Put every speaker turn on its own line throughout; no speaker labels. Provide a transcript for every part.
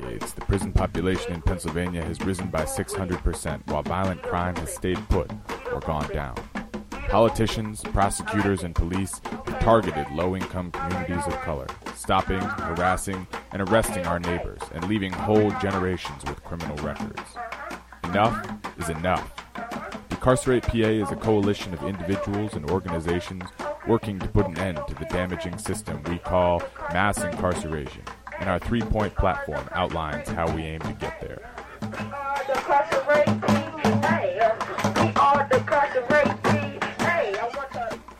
decades, the prison population in Pennsylvania has risen by 600%, while violent crime has stayed put or gone down. Politicians, prosecutors, and police have targeted low income communities of color, stopping, harassing, and arresting our neighbors, and leaving whole generations with criminal records. Enough is enough. Decarcerate PA is a coalition of individuals and organizations working to put an end to the damaging system we call mass incarceration, and our three point platform outlines how we aim to get there.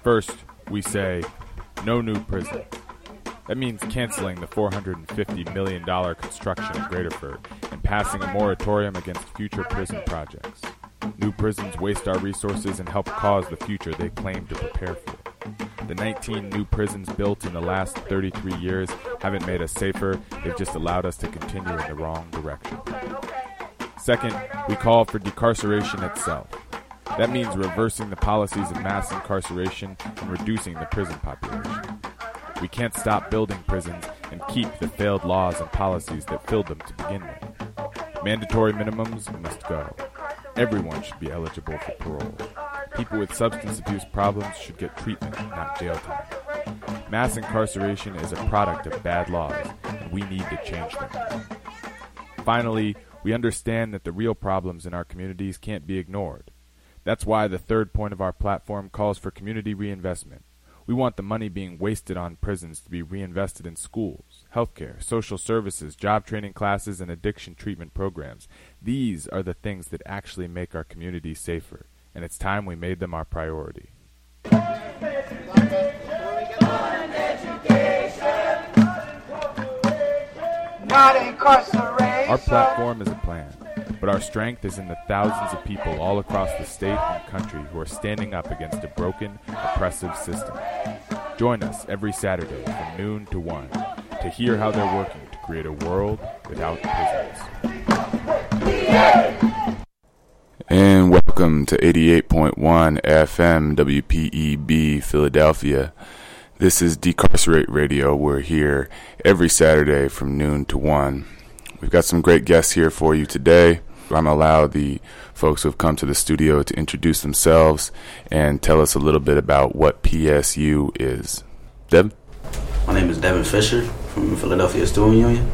First, we say no new prison. That means canceling the $450 million construction of Graterford and passing a moratorium against future prison projects. New prisons waste our resources and help cause the future they claim to prepare for. The 19 new prisons built in the last 33 years haven't made us safer, they've just allowed us to continue in the wrong direction. Second, we call for decarceration itself. That means reversing the policies of mass incarceration and reducing the prison population. We can't stop building prisons and keep the failed laws and policies that filled them to begin with. Mandatory minimums must go. Everyone should be eligible for parole. People with substance abuse problems should get treatment, not jail time. Mass incarceration is a product of bad laws, and we need to change them. Finally, we understand that the real problems in our communities can't be ignored. That's why the third point of our platform calls for community reinvestment. We want the money being wasted on prisons to be reinvested in schools, healthcare, social services, job training classes, and addiction treatment programs. These are the things that actually make our communities safer, and it's time we made them our priority. Our platform is a plan, but our strength is in the thousands of people all across the state and country who are standing up against a broken, oppressive system. Join us every Saturday from noon to 1 to hear how they're working to create a world without prisons. And welcome to 88.1 FM WPEB Philadelphia. This is Decarcerate Radio. We're here every Saturday from noon to 1. We've got some great guests here for you today. I'm going to allow the folks who have come to the studio to introduce themselves and tell us a little bit about what PSU is. Deb?
My name is Devin Fisher from Philadelphia Student Union.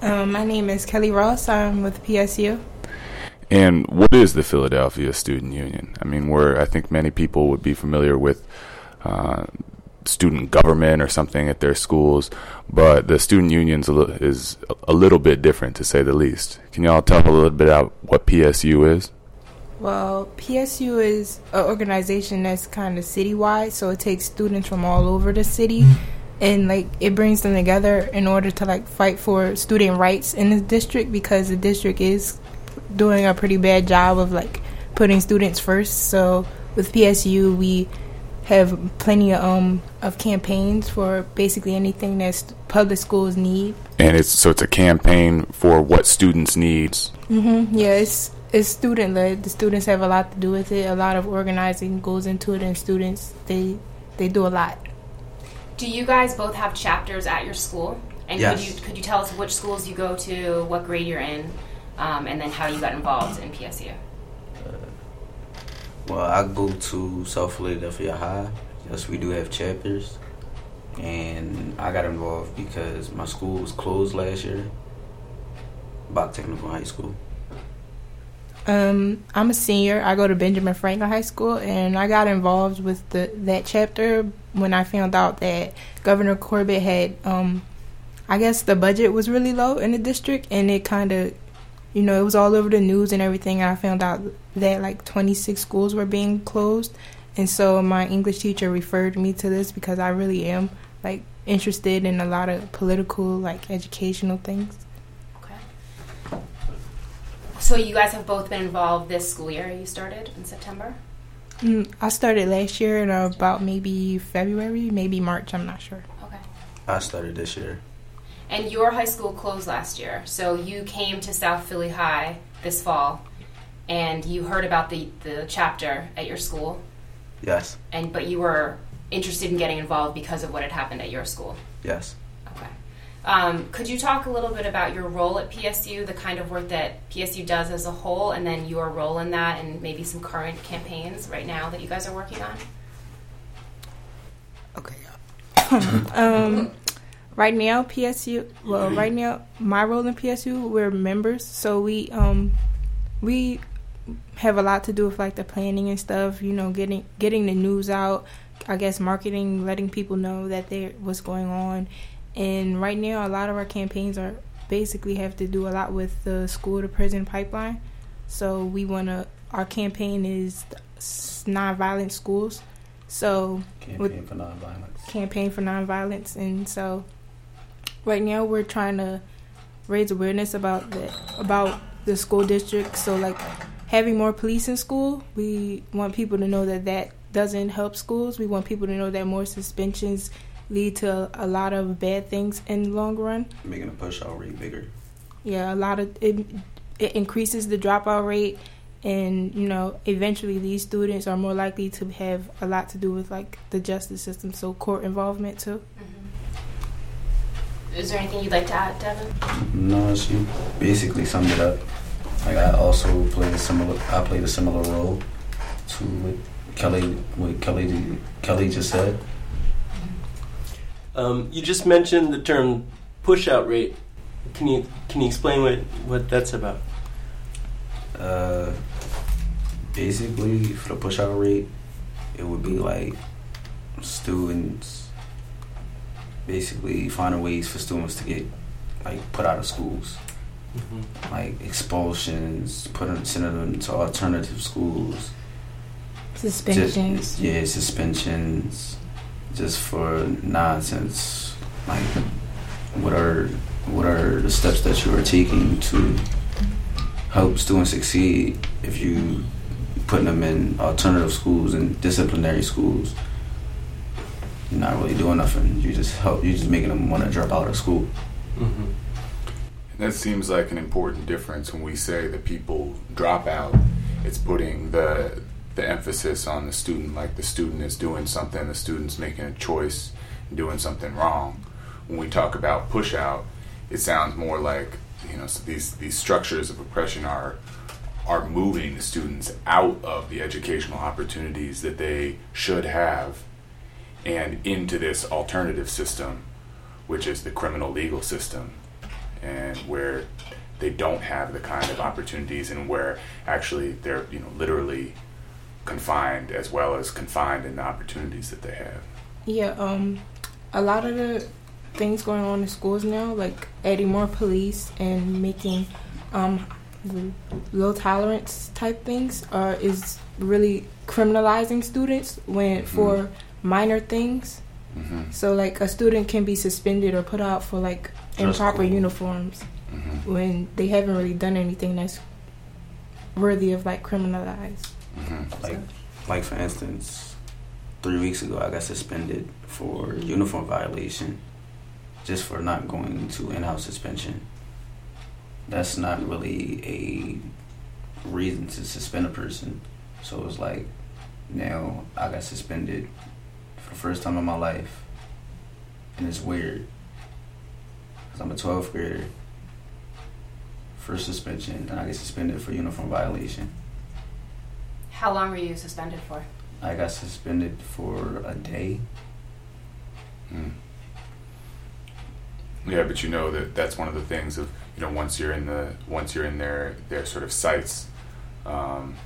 Um, my name is Kelly Ross. I'm with PSU.
And what is the Philadelphia Student Union? I mean, where I think many people would be familiar with uh, student government or something at their schools, but the student union is a little bit different to say the least. Can y'all tell a little bit about what PSU is?
Well, PSU is an organization that's kind of citywide, so it takes students from all over the city and like it brings them together in order to like fight for student rights in the district because the district is doing a pretty bad job of like putting students first. So with PSU, we have plenty of um of campaigns for basically anything that public schools need.
And it's so it's a campaign for what students needs.
Mhm. Yeah, it's it's student led. The students have a lot to do with it. A lot of organizing goes into it, and students they they do a lot.
Do you guys both have chapters at your school? And
yes.
could you could you tell us which schools you go to, what grade you're in, um, and then how you got involved in PSU?
Well, I go to South Philadelphia High. Yes, we do have chapters. And I got involved because my school was closed last year. Bok Technical High School.
Um, I'm a senior. I go to Benjamin Franklin High School, and I got involved with the that chapter when I found out that Governor Corbett had, um, I guess the budget was really low in the district, and it kind of you know, it was all over the news and everything. And I found out that like 26 schools were being closed. And so my English teacher referred me to this because I really am like interested in a lot of political, like educational things.
Okay. So you guys have both been involved this school year. You started in September.
Mm, I started last year in about maybe February, maybe March. I'm not sure.
Okay.
I started this year.
And your high school closed last year, so you came to South Philly High this fall, and you heard about the, the chapter at your school.
Yes.
And but you were interested in getting involved because of what had happened at your school.
Yes.
Okay. Um, could you talk a little bit about your role at PSU, the kind of work that PSU does as a whole, and then your role in that, and maybe some current campaigns right now that you guys are working on?
Okay. um, right now, PSU. Well, right now, my role in PSU, we're members, so we um, we have a lot to do with like the planning and stuff. You know, getting getting the news out. I guess marketing, letting people know that there what's going on, and right now, a lot of our campaigns are basically have to do a lot with the school to prison pipeline. So we want to. Our campaign is nonviolent schools. So
Campaign
with
for nonviolence.
campaign for nonviolence, and so right now we're trying to raise awareness about the about the school district. So like having more police in school, we want people to know that that doesn't help schools. We want people to know that more suspensions lead to a lot of bad things in the long run.
Making the push out rate bigger.
Yeah, a lot of it. It increases the dropout rate, and you know, eventually these students are more likely to have a lot to do with like the justice system, so court involvement too. Mm-hmm.
Is there anything you'd like to add, Devin?
No, she basically summed it up. Like I also played a similar. I played a similar role to what Kelly. What Kelly Kelly just said.
Um, you just mentioned the term push out rate. Can you can you explain what, what that's about?
Uh, basically, for the push out rate, it would be like students basically finding ways for students to get like put out of schools,
Mm-hmm.
like expulsions, putting sending them to alternative schools.
Suspensions.
Just, yeah, suspensions, just for nonsense. Like, what are what are the steps that you are taking to help students succeed if you putting them in alternative schools and disciplinary schools? You're not really doing nothing. You just help. You just making them want to drop out of school.
Mm-hmm.
That seems like an important difference when we say that people drop out. It's putting the the emphasis on the student, like the student is doing something, the student's making a choice, doing something wrong. When we talk about push out, it sounds more like you know so these these structures of oppression are are moving the students out of the educational opportunities that they should have and into this alternative system, which is the criminal legal system and where they don't have the kind of opportunities and where actually they're you know literally confined as well as confined in the opportunities that they have.
Yeah, um, a lot of the things going on in schools now, like adding more police and making um, low tolerance type things, are is really criminalizing students when for minor things.
mm-hmm.
So like a student can be suspended or put out for like
Dress
improper
code.
uniforms
Mm-hmm.
when they haven't really done anything that's worthy of like criminalized.
Mm-hmm.
Like, like for instance, three weeks ago, I got suspended for uniform violation, just for not going to in-house suspension. That's not really a reason to suspend a person. So it was like now I got suspended first time in my life, and it's weird because I'm a 12th grader. First suspension, and I get suspended for uniform violation.
How long were you suspended for?
I got suspended for a day.
Mm. Yeah, but you know that that's one of the things of you know once you're in the once you're in their their sort of sights, um,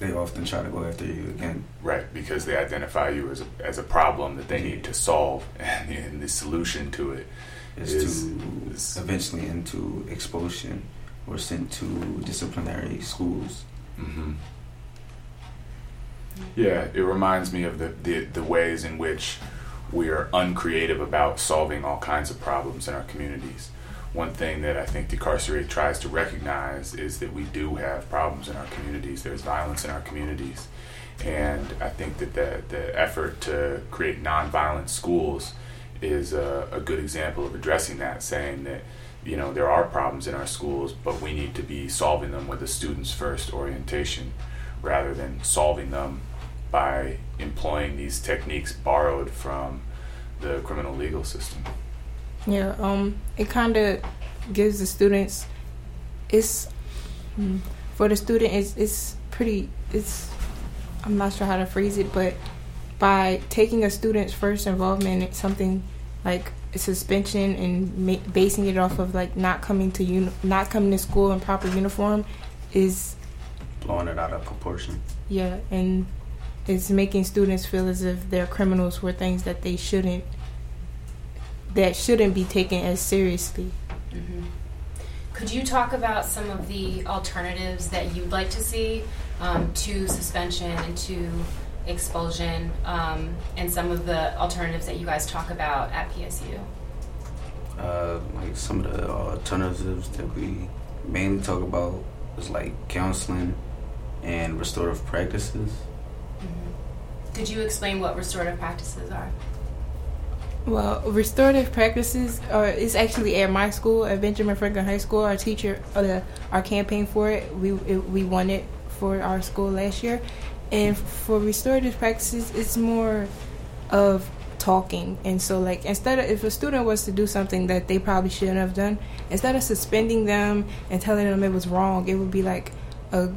They often try to go after you again.
right? Because they identify you as a as a problem that they need to solve, and, and the solution to it
Is
Is-
to
is-
eventually into expulsion or sent to disciplinary schools.
hmm Yeah, it reminds me of the, the, the ways in which we are uncreative about solving all kinds of problems in our communities. One thing that I think Decarcerate tries to recognize is that we do have problems in our communities. There's violence in our communities. And I think that the, the effort to create nonviolent schools is a, a good example of addressing that, saying that you know there are problems in our schools, but we need to be solving them with a students first orientation rather than solving them by employing these techniques borrowed from the criminal legal system.
Yeah, um, it kind of gives the students. It's mm, for the student. It's it's pretty. It's I'm not sure how to phrase it, but by taking a student's first involvement in something like a suspension and ma- basing it off of like not coming to uni- not coming to school in proper uniform is
Blowing it out of proportion.
yeah, and it's making students feel as if they're criminals for things that they shouldn't that shouldn't be taken as seriously.
hmm Could you talk about some of the alternatives that you'd like to see um, to suspension and to expulsion, um, and some of the alternatives that you guys talk about at PSU?
Uh, like some of the alternatives that we mainly talk about is like counseling and restorative practices.
Mm-hmm. Could you explain what restorative practices are?
Well, restorative practices are is actually at my school at Benjamin Franklin High School. Our teacher, uh, our campaign for it, we it, we won it for our school last year, and for restorative practices, it's more of talking. And so, like, instead of if a student was to do something that they probably shouldn't have done, instead of suspending them and telling them it was wrong, it would be like a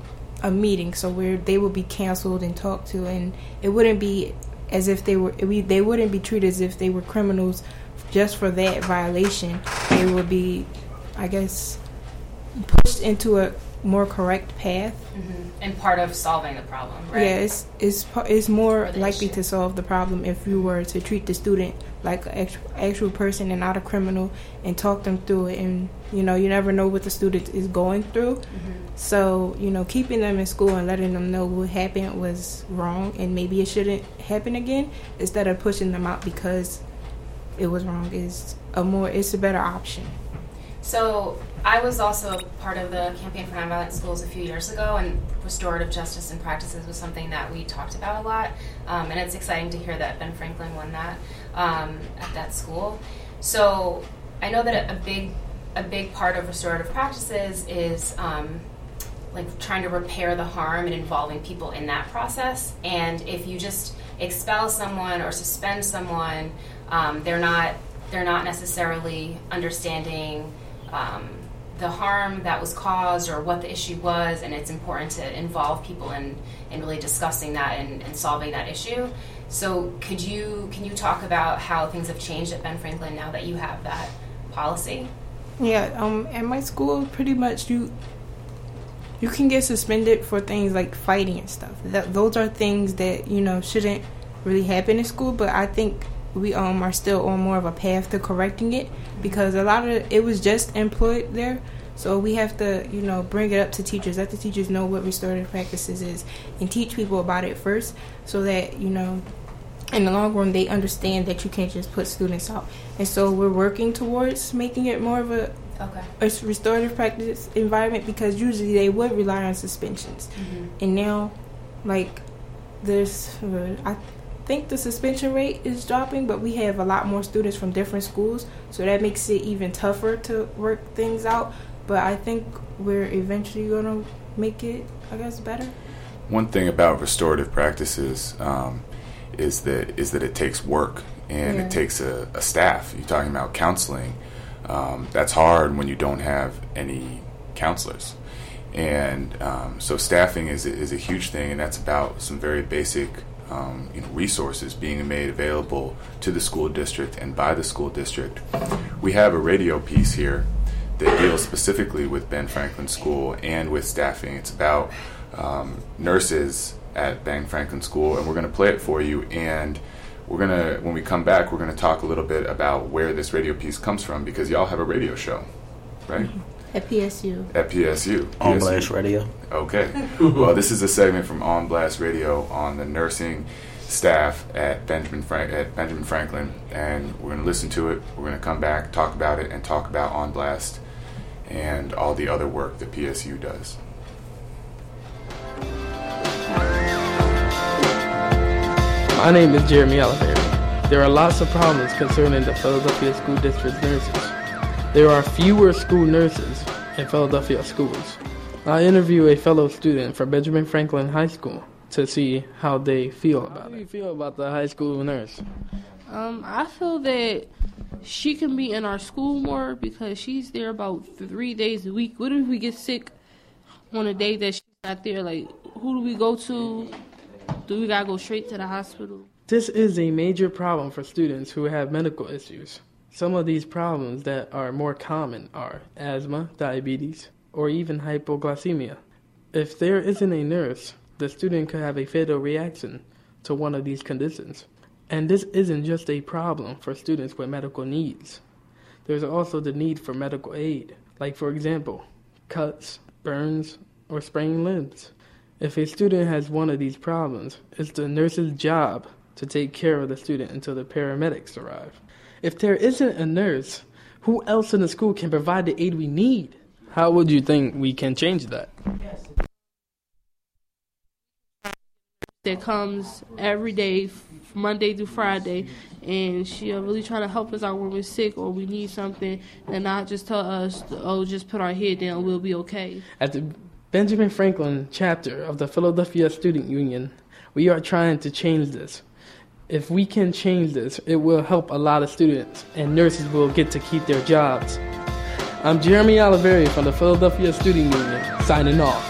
a meeting, so where they would be canceled and talked to, and it wouldn't be as if they were we, they wouldn't be treated as if they were criminals just for that violation. They would be, I guess, pushed into a more correct path.
Mm-hmm. And part of solving the problem, right?
Yeah, it's it's it's more likely
issue.
to solve the problem if you were to treat the student like an actual, actual person and not a criminal and talk them through it. And you know, you never know what the student is going through.
Mhm.
So, you know, keeping them in school and letting them know what happened was wrong and maybe it shouldn't happen again instead of pushing them out because it was wrong is a more it's a better option.
So I was also a part of the campaign for nonviolent schools a few years ago, and restorative justice and practices was something that we talked about a lot. Um, and it's exciting to hear that Ben Franklin won that um, at that school. So I know that a big a big part of restorative practices is um, like trying to repair the harm and involving people in that process. And if you just expel someone or suspend someone, um, they're not they're not necessarily understanding um, the harm that was caused or what the issue was, and it's important to involve people in, in really discussing that and, and solving that issue. So, could you can you talk about how things have changed at Ben Franklin now that you have that policy?
Yeah, um at my school pretty much you you can get suspended for things like fighting and stuff. That, those are things that, you know, shouldn't really happen in school, but I think we um are still on more of a path to correcting it because a lot of it was just employed there. So we have to, you know, bring it up to teachers, let the teachers know what restorative practices is and teach people about it first so that, you know, in the long run they understand that you can't just put students out. And so we're working towards making it more of a
Okay.
a restorative practice environment because usually they would rely on suspensions
Mm-hmm.
and now like there's uh, i think the suspension rate is dropping but we have a lot more students from different schools so that makes it even tougher to work things out but i think we're eventually going to make it i guess better
One thing about restorative practices um, is that is that it takes work and
Yeah.
it takes a, a staff. You're talking about counseling. Um, that's hard when you don't have any counselors, and um, so staffing is a, is a huge thing, and that's about some very basic. Um, you know, resources being made available to the school district and by the school district. We have a radio piece here that deals specifically with Ben Franklin School and with staffing. It's about um, nurses at Ben Franklin School, and we're going to play it for you. And we're going to, when we come back, we're going to talk a little bit about where this radio piece comes from because y'all have a radio show, right?
at psu
At PSU.
On
PSU.
Blast Radio.
Okay. well, this is a segment from On Blast Radio on the nursing staff at Benjamin Frank at Benjamin Franklin, and we're going to listen to it. We're going to come back, talk about it, and talk about On Blast and all the other work that PSU does.
My name is Jeremy Oliver. There are lots of problems concerning the Philadelphia School District nurses. There are fewer school nurses in Philadelphia schools. I interview a fellow student from Benjamin Franklin High School to see how they feel about it. How do you feel about the high school nurse? Um, I feel that she can be in our school more because she's there about three days a week. What if we get sick on a day that she's not there? Like, who do we go to? Do we gotta go straight to the hospital? This is a major problem for students who have medical issues. Some of these problems that are more common are asthma, diabetes, or even hypoglycemia. If there isn't a nurse, the student could have a fatal reaction to one of these conditions. And this isn't just a problem for students with medical needs. There's also the need for medical aid, like, for example, cuts, burns, or sprained limbs. If a student has one of these problems, it's the nurse's job to take care of the student until the paramedics arrive. If there isn't a nurse, who else in the school can provide the aid we need? How would you think we can change that? That comes every day, Monday through Friday, and she'll really try to help us out when we're sick or we need something, and not just tell us, "Oh, just put our head down, we'll be okay." At the Benjamin Franklin chapter of the Philadelphia Student Union, we are trying to change this. If we can change this, it will help a lot of students, and nurses will get to keep their jobs. I'm Jeremy Oliveri from the Philadelphia Student Union, signing off.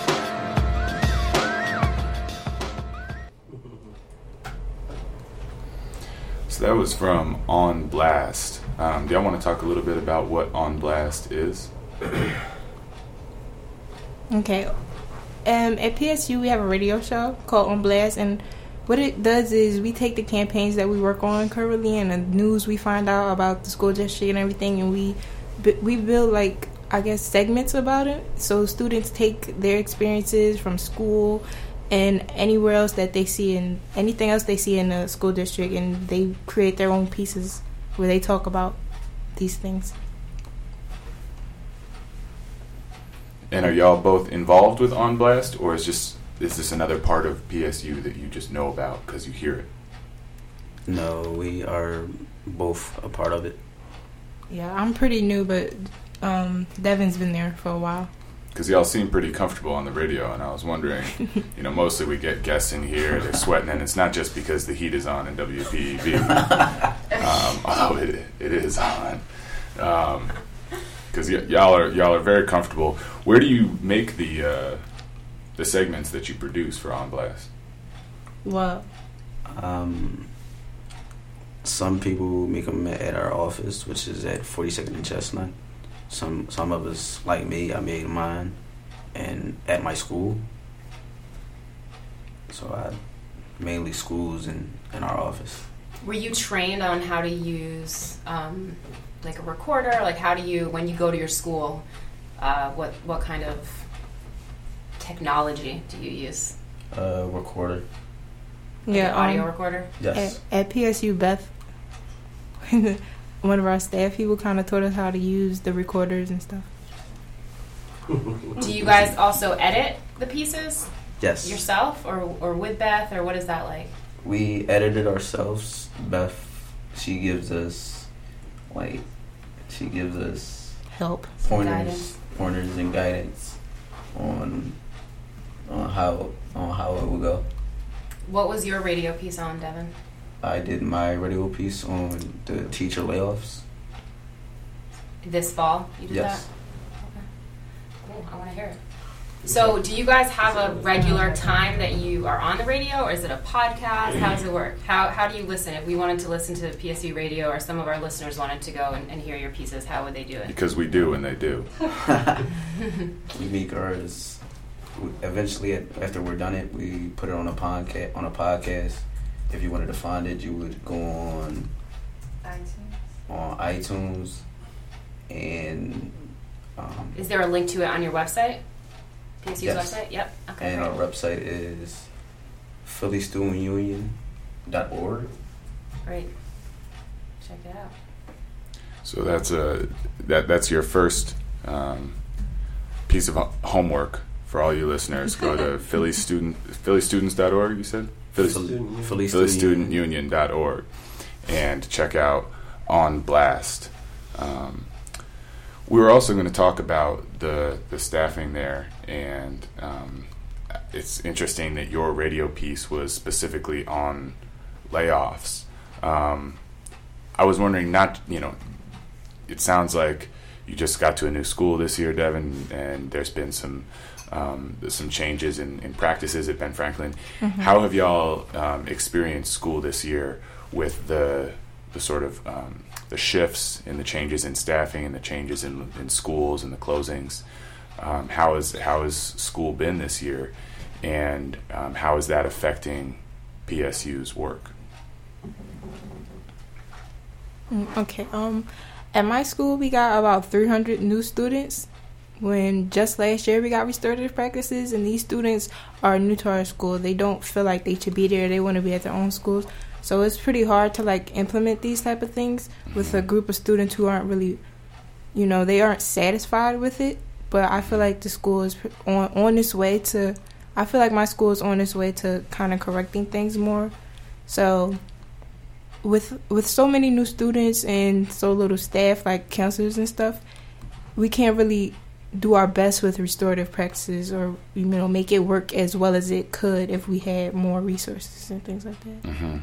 So that was from On Blast. Um, do y'all want to talk a little bit about what On Blast is?
Okay. Um, at PSU, we have a radio show called On Blast, and what it does is we take the campaigns that we work on currently and the news we find out about the school district and everything, and we we build like I guess segments about it. So students take their experiences from school and anywhere else that they see in anything else they see in the school district, and they create their own pieces where they talk about these things.
And are y'all both involved with On Blast, or is just is this another part of PSU that you just know about because you hear it?
No, we are both a part of it.
Yeah, I'm pretty new, but um, Devin's been there for a while.
Because y'all seem pretty comfortable on the radio, and I was wondering, you know, mostly we get guests in here, they're sweating, and it's not just because the heat is on in WPEB, um, although it, it is on. Um, because y- y'all are y'all are very comfortable. Where do you make the uh, the segments that you produce for On Blast?
Well,
Um, some people make them at our office, which is at 42nd and Chestnut. Some some of us, like me, I made mine, and at my school. So I mainly schools and in our office.
Were you trained on how to use um, like a recorder? Like how do you, when you go to your school, uh, what what kind of technology do you use?
Uh, recorder.
Like
yeah,
an audio
um,
recorder.
Yes.
At, at PSU, Beth, one of our staff people, kind of taught us how to use the recorders and stuff.
Do you guys also edit the pieces
Yes.
yourself, or or with Beth, or what is that like?
We edited ourselves. Beth, she gives us like she gives us
Help.
pointers, pointers and guidance on on how on how it will go.
What was your radio piece on, Devin?
I did my radio piece on the teacher layoffs.
This fall, you did
Yes.
that. Okay. Cool. I want to hear it. So, do you guys have a regular time that you are on the radio, or is it a podcast? How does it work? How, how do you listen? If we wanted to listen to PSU radio, or some of our listeners wanted to go and, and hear your pieces, how would they do it?
Because we do, and they do.
we make ours. Eventually, after we're done it, we put it on a podcast. On a podcast, if you wanted to find it, you would go on iTunes. on iTunes, and um,
Is there a link to it on your website? PSU's
Yes.
website? Yep. Okay.
and
great.
our website is phillystudentunion.org.
Great. Check it out.
So that's a that that's your first um, piece of homework for all you listeners. Go to Philly student phillystudents.org. You said Philly,
Student
Philly,
Philly
Student
Student Union.org and check out On Blast. Um, we were also going to talk about the the staffing there, and um, it's interesting that your radio piece was specifically on layoffs. Um, I was wondering, not you know, it sounds like you just got to a new school this year, Devin, and there's been some um, some changes in, in, practices at Ben Franklin. Mm-hmm. How have y'all um, experienced school this year with the the sort of um, the shifts and the changes in staffing and the changes in, in schools and the closings? Um, how is how has school been this year, and um, how is that affecting PSU's work?
Mm, okay. Um, at my school, we got about 300 new students. When just last year we got restorative practices, and these students are new to our school. They don't feel like they should be there. They want to be at their own schools. So it's pretty hard to like implement these type of things with a group of students who aren't really, you know, they aren't satisfied with it. But I feel like the school is on on its way to. I feel like my school is on its way to kind of correcting things more. So with with so many new students and so little staff like counselors and stuff, we can't really do our best with restorative practices or you know make it work as well as it could if we had more resources and things like that.
Mm-hmm.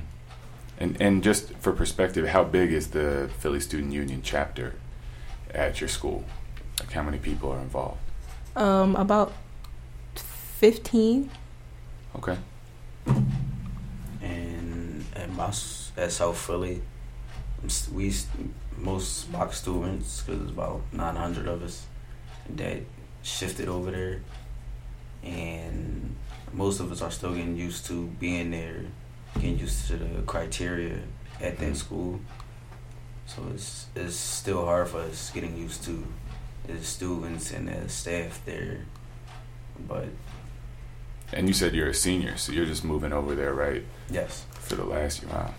And and just for perspective, how big is the Philly Student Union chapter at your school? Like how many people are involved?
Um, about fifteen.
Okay.
And at my at South Philly, we most Bok students because it's about nine hundred of us that shifted over there, and most of us are still getting used to being there, getting used to the criteria at that school. So it's it's still hard for us getting used to the students and the staff there, but.
And you said you're a senior, so you're just moving over there, right?
Yes.
For the last year, wow.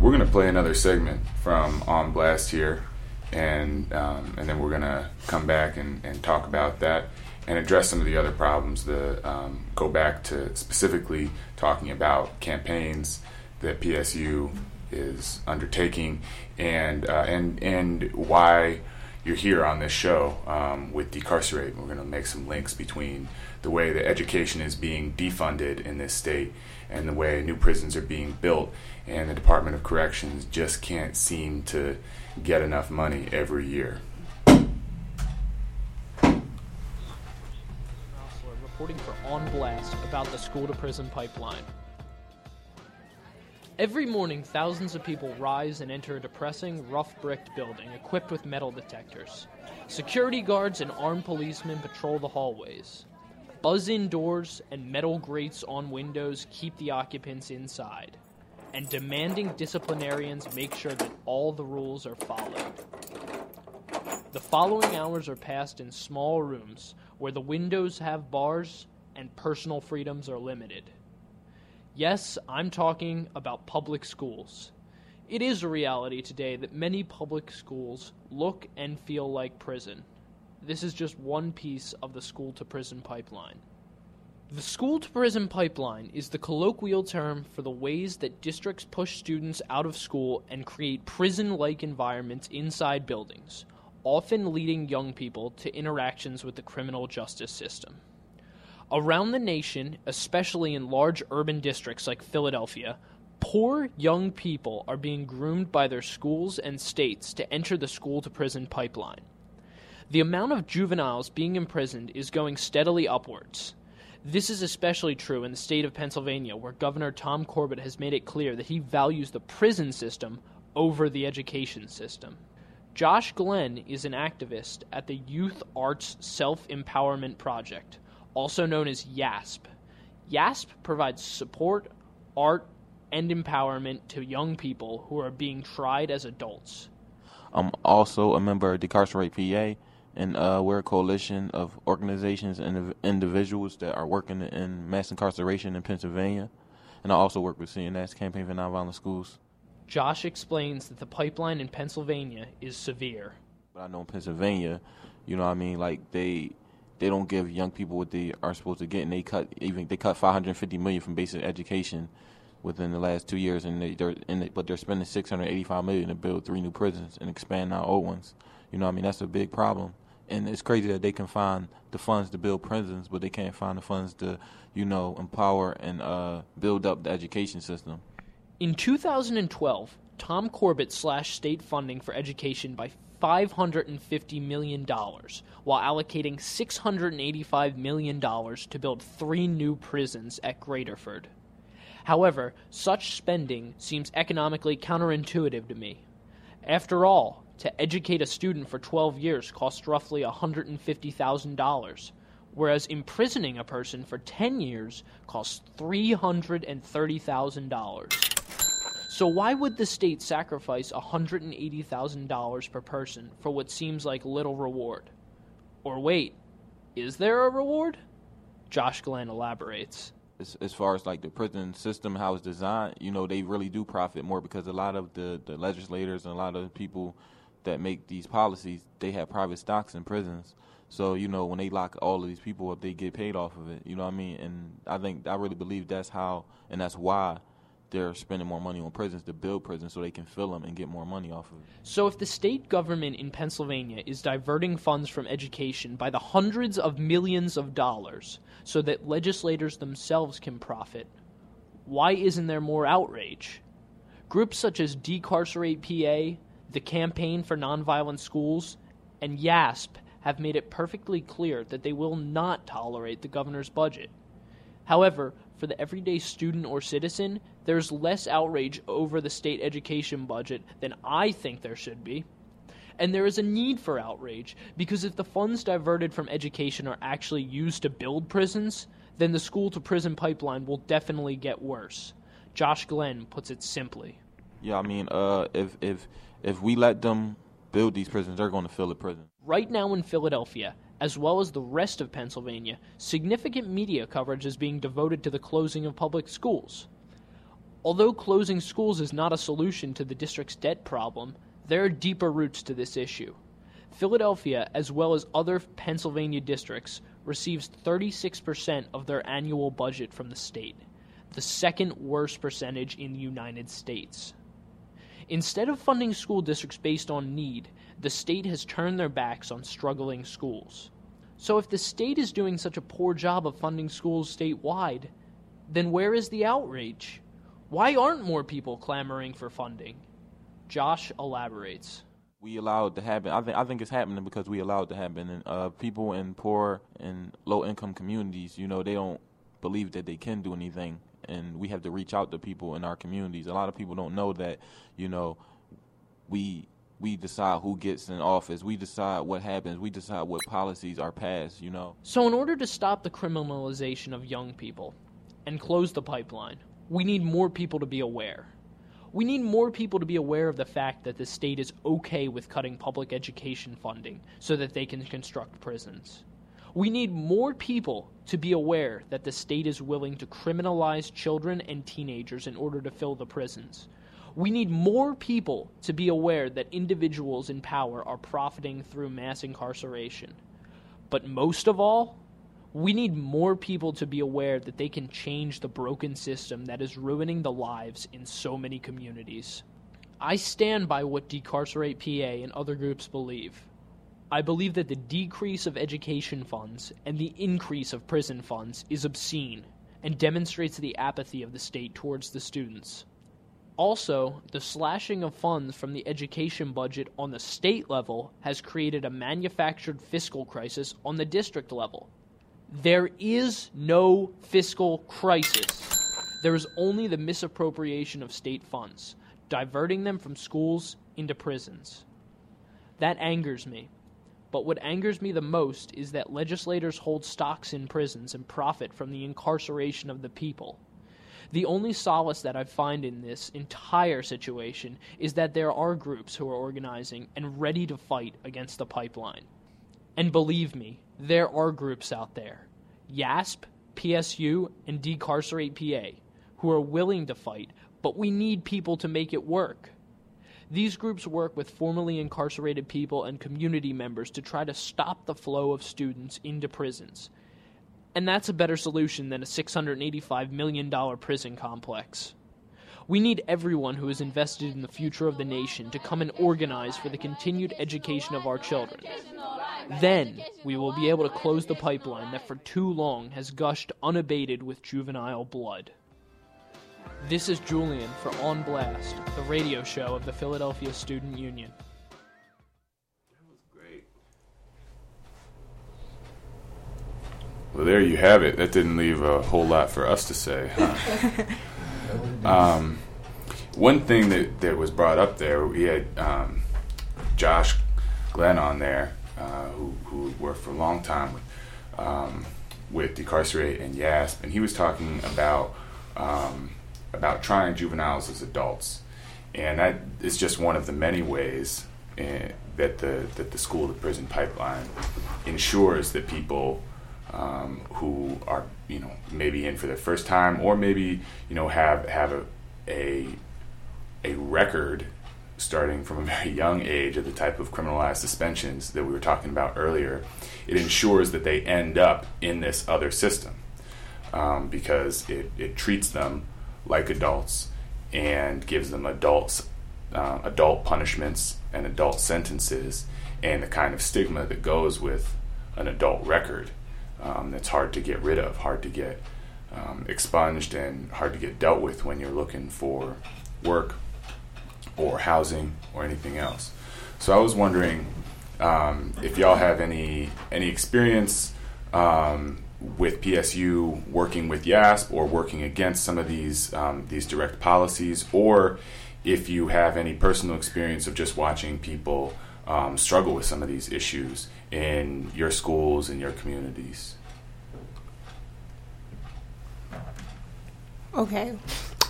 we're gonna play another segment from On Blast here, and um, and then we're gonna come back and, and talk about that and address some of the other problems. The um, go back to specifically talking about campaigns that PSU is undertaking, and uh, and and why you're here on this show um, with Decarcerate. We're going to make some links between the way that education is being defunded in this state and the way new prisons are being built and the Department of Corrections just can't seem to get enough money every year.
Reporting for On Blast about the school to prison pipeline. Every morning, thousands of people rise and enter a depressing, rough bricked building equipped with metal detectors. Security guards and armed policemen patrol the hallways. Buzz in doors and metal grates on windows keep the occupants inside and demanding disciplinarians make sure that all the rules are followed. The following hours are passed in small rooms where the windows have bars and personal freedoms are limited. Yes, I'm talking about public schools. It is a reality today that many public schools look and feel like prison. This is just one piece of the school to prison pipeline. The school to prison pipeline is the colloquial term for the ways that districts push students out of school and create prison like environments inside buildings, often leading young people to interactions with the criminal justice system. Around the nation, especially in large urban districts like Philadelphia, poor young people are being groomed by their schools and states to enter the school to prison pipeline. The amount of juveniles being imprisoned is going steadily upwards. This is especially true in the state of Pennsylvania, where Governor Tom Corbett has made it clear that he values the prison system over the education system. Josh Glenn is an activist at the Youth Arts Self Empowerment Project, also known as YASP. YASP provides support, art, and empowerment to young people who are being tried as adults.
I'm also a member of Decarcerate PA, and uh, we're a coalition of organizations and individuals that are working in mass incarceration in Pennsylvania. And I also work with CNS, Campaign for Nonviolent Schools.
Josh explains that the pipeline in Pennsylvania is severe.
But I know in Pennsylvania, you know what I mean, like they they don't give young people what they are supposed to get and they cut even they cut 550 million from basic education within the last 2 years and they they're and they, but they're spending 685 million to build three new prisons and expand our old ones. You know what I mean? That's a big problem and it's crazy that they can find the funds to build prisons, but they can't find the funds to, you know, empower and uh, build up the education system.
In 2012, Tom Corbett slashed state funding for education by $550 million while allocating $685 million to build three new prisons at Graterford. However, such spending seems economically counterintuitive to me. After all, to educate a student for 12 years costs roughly $150,000, whereas imprisoning a person for 10 years costs $330,000. So, why would the state sacrifice $180,000 per person for what seems like little reward? Or wait, is there a reward? Josh Glenn elaborates.
As, as far as like the prison system, how it's designed, you know, they really do profit more because a lot of the, the legislators and a lot of the people that make these policies, they have private stocks in prisons. So, you know, when they lock all of these people up, they get paid off of it. You know what I mean? And I think, I really believe that's how, and that's why they're spending more money on prisons to build prisons so they can fill them and get more money off of it.
So, if the state government in Pennsylvania is diverting funds from education by the hundreds of millions of dollars so that legislators themselves can profit, why isn't there more outrage? Groups such as Decarcerate PA, the Campaign for Nonviolent Schools, and YASP have made it perfectly clear that they will not tolerate the governor's budget. However, for the everyday student or citizen, there's less outrage over the state education budget than I think there should be. And there is a need for outrage because if the funds diverted from education are actually used to build prisons, then the school to prison pipeline will definitely get worse. Josh Glenn puts it simply.
Yeah, I mean, uh, if if if we let them build these prisons, they're going to fill the prison.
Right now in Philadelphia, as well as the rest of Pennsylvania, significant media coverage is being devoted to the closing of public schools. Although closing schools is not a solution to the district's debt problem, there are deeper roots to this issue. Philadelphia, as well as other Pennsylvania districts, receives 36% of their annual budget from the state, the second worst percentage in the United States. Instead of funding school districts based on need, the state has turned their backs on struggling schools. So, if the state is doing such a poor job of funding schools statewide, then where is the outrage? Why aren't more people clamoring for funding? Josh elaborates.
We allow it to happen. I think I think it's happening because we allow it to happen. And uh, people in poor and low income communities, you know, they don't believe that they can do anything, and we have to reach out to people in our communities. A lot of people don't know that, you know, we we decide who gets in office. We decide what happens. We decide what policies are passed, you know.
So, in order to stop the criminalization of young people and close the pipeline, we need more people to be aware. We need more people to be aware of the fact that the state is okay with cutting public education funding so that they can construct prisons. We need more people to be aware that the state is willing to criminalize children and teenagers in order to fill the prisons. We need more people to be aware that individuals in power are profiting through mass incarceration. But most of all, we need more people to be aware that they can change the broken system that is ruining the lives in so many communities. I stand by what Decarcerate PA and other groups believe. I believe that the decrease of education funds and the increase of prison funds is obscene and demonstrates the apathy of the state towards the students. Also, the slashing of funds from the education budget on the state level has created a manufactured fiscal crisis on the district level. There is no fiscal crisis. There is only the misappropriation of state funds, diverting them from schools into prisons. That angers me. But what angers me the most is that legislators hold stocks in prisons and profit from the incarceration of the people. The only solace that I find in this entire situation is that there are groups who are organizing and ready to fight against the pipeline. And believe me, there are groups out there YASP, PSU, and Decarcerate PA who are willing to fight, but we need people to make it work. These groups work with formerly incarcerated people and community members to try to stop the flow of students into prisons and that's a better solution than a $685 million prison complex. We need everyone who is invested in the future of the nation to come and organize for the continued education of our children. Then we will be able to close the pipeline that for too long has gushed unabated with juvenile blood. This is Julian for On Blast, the radio show of the Philadelphia Student Union.
Well, there you have it. That didn't leave a whole lot for us to say, huh? um, one thing that, that was brought up there, we had um, Josh Glenn on there, uh, who, who worked for a long time with, um, with Decarcerate and YASP, and he was talking about um, about trying juveniles as adults, and that is just one of the many ways eh, that the that the school to prison pipeline ensures that people um, who are you know maybe in for the first time or maybe you know have have a a, a record starting from a very young age of the type of criminalized suspensions that we were talking about earlier, it ensures that they end up in this other system um, because it, it treats them like adults and gives them adults uh, adult punishments and adult sentences and the kind of stigma that goes with an adult record um, that's hard to get rid of, hard to get um, expunged, and hard to get dealt with when you're looking for work or housing or anything else. So I was wondering um, if y'all have any any experience um, with PSU working with YASP or working against some of these um, these direct policies, or if you have any personal experience of just watching people um, struggle with some of these issues in your schools and your communities.
Okay.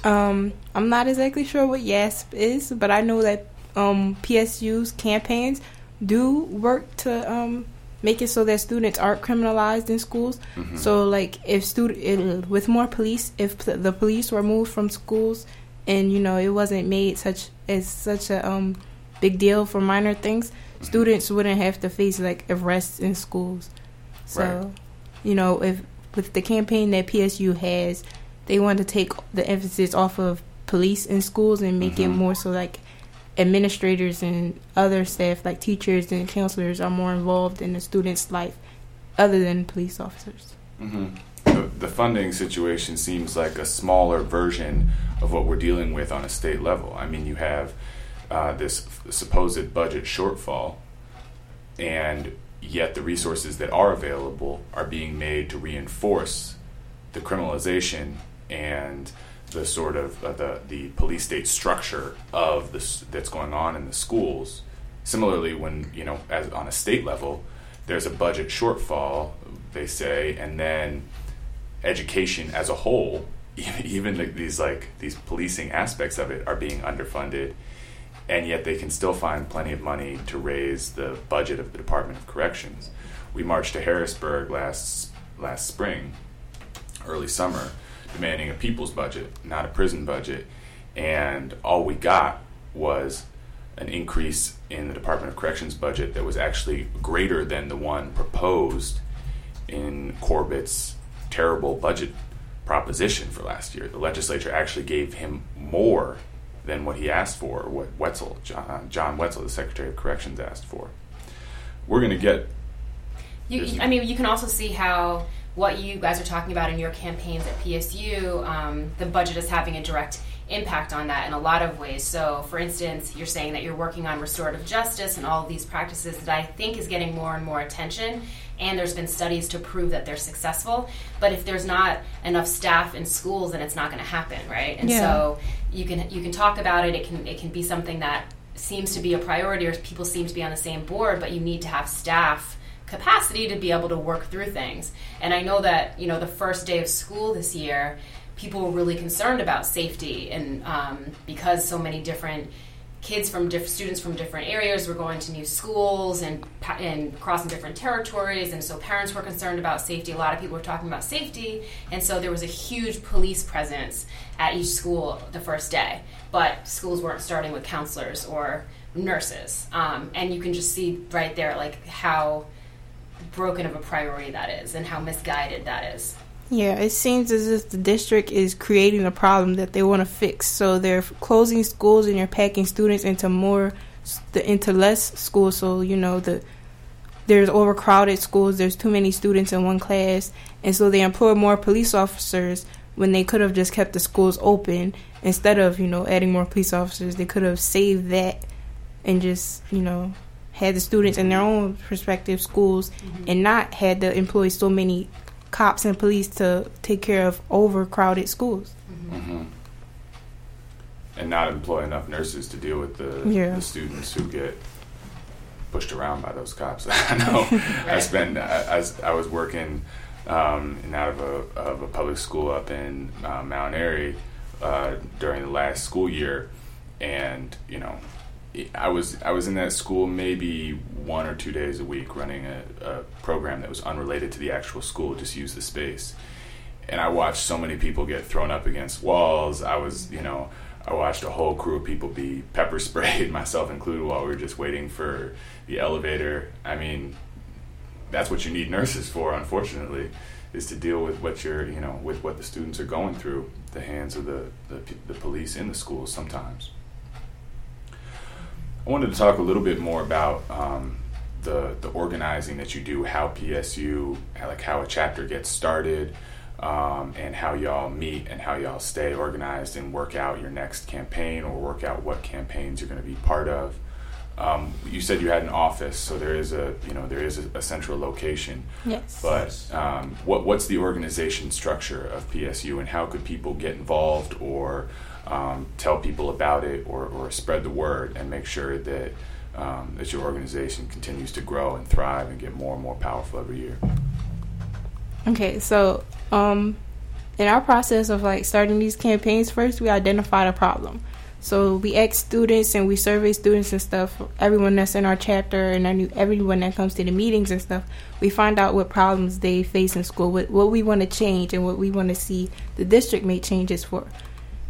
Um, I'm not exactly sure what YASP is, but I know that um, PSU's campaigns do work to um, make it so that students aren't criminalized in schools.
Mhm.
So, like, if student with more police, if p- the police were moved from schools, and you know it wasn't made such as such a um, big deal for minor things, students wouldn't have to face like arrests in schools. So,
Right.
you know, if with the campaign that PSU has, they want to take the emphasis off of police in schools and make it
Mhm.
more so like administrators and other staff like teachers and counselors are more involved in the student's life other than police officers.
hmm The, the funding situation seems like a smaller version of what we're dealing with on a state level. I mean, you have uh, this supposed budget shortfall, and yet the resources that are available are being made to reinforce the criminalization and the sort of uh, the the police state structure of this that's going on in the schools. Similarly, when you know, as on a state level, there's a budget shortfall, they say, and then education as a whole, even like these like these policing aspects of it are being underfunded, and yet they can still find plenty of money to raise the budget of the Department of Corrections. We marched to Harrisburg last last spring, early summer, demanding a people's budget, not a prison budget, and all we got was an increase in the Department of Corrections budget that was actually greater than the one proposed in Corbett's terrible budget proposition for last year. The legislature actually gave him more than what he asked for, what Wetzel, John, John Wetzel, the Secretary of Corrections, asked for. We're going to get
You, I mean, you can also see how what you guys are talking about in your campaigns at PSU, um, the budget is having a direct impact on that in a lot of ways. So, for instance, you're saying that you're working on restorative justice and all of these practices that I think is getting more and more attention. And there's been studies to prove that they're successful. But if there's not enough staff in schools, then it's not going to happen, right? And
Yeah.
so you can you can talk about it. It can it can be something that seems to be a priority, or people seem to be on the same board. But you need to have staff capacity to be able to work through things. And I know that you know the first day of school this year, people were really concerned about safety, and um, because so many different kids from diff- students from different areas were going to new schools and and crossing different territories, and so parents were concerned about safety. A lot of people were talking about safety, and so there was a huge police presence at each school the first day. But schools weren't starting with counselors or nurses, um, and you can just see right there like how broken of a priority that is and how misguided that is.
Yeah, it seems as if the district is creating a problem that they want to fix. So they're closing schools and they're packing students into more, into less schools. So you know the there's overcrowded schools. There's too many students in one class, and so they employ more police officers when they could have just kept the schools open instead of you know adding more police officers. They could have saved that and just you know had the students in their own respective schools mm-hmm. and not had to employ so many cops and police to take care of overcrowded schools.
Mm-hmm. And not employ enough nurses to deal with the, yeah. the students who get pushed around by those cops. I know. right. I spent. I, I, I was working um, in out of a of a public school up in uh, Mount Airy uh, during the last school year, and you know I was I was in that school maybe one or two days a week running a, a, program that was unrelated to the actual school, just use the space. And I watched so many people get thrown up against walls. I was, you know, I watched a whole crew of people be pepper sprayed, myself included, while we were just waiting for the elevator. I mean, that's what you need nurses for, unfortunately, is to deal with what you're, you know, with what the students are going through, the hands of the, the, the police in the schools sometimes. I wanted to talk a little bit more about um, the the organizing that you do, how PSU, like how a chapter gets started, um, and how y'all meet and how y'all stay organized and work out your next campaign or work out what campaigns you're going to be part of. Um, you said you had an office, so there is a you know there is a, a central location.
Yes.
But um, what what's the organization structure of PSU, and how could people get involved or um, tell people about it or, or spread the word and make sure that um, that your organization continues to grow and thrive and get more and more powerful every year.
Okay, so um, in our process of like starting these campaigns, first we identified a problem. So we ask students and we survey students and stuff. Everyone that's in our chapter and I knew everyone that comes to the meetings and stuff. We find out what problems they face in school, what what we want to change, and what we want to see the district make changes for.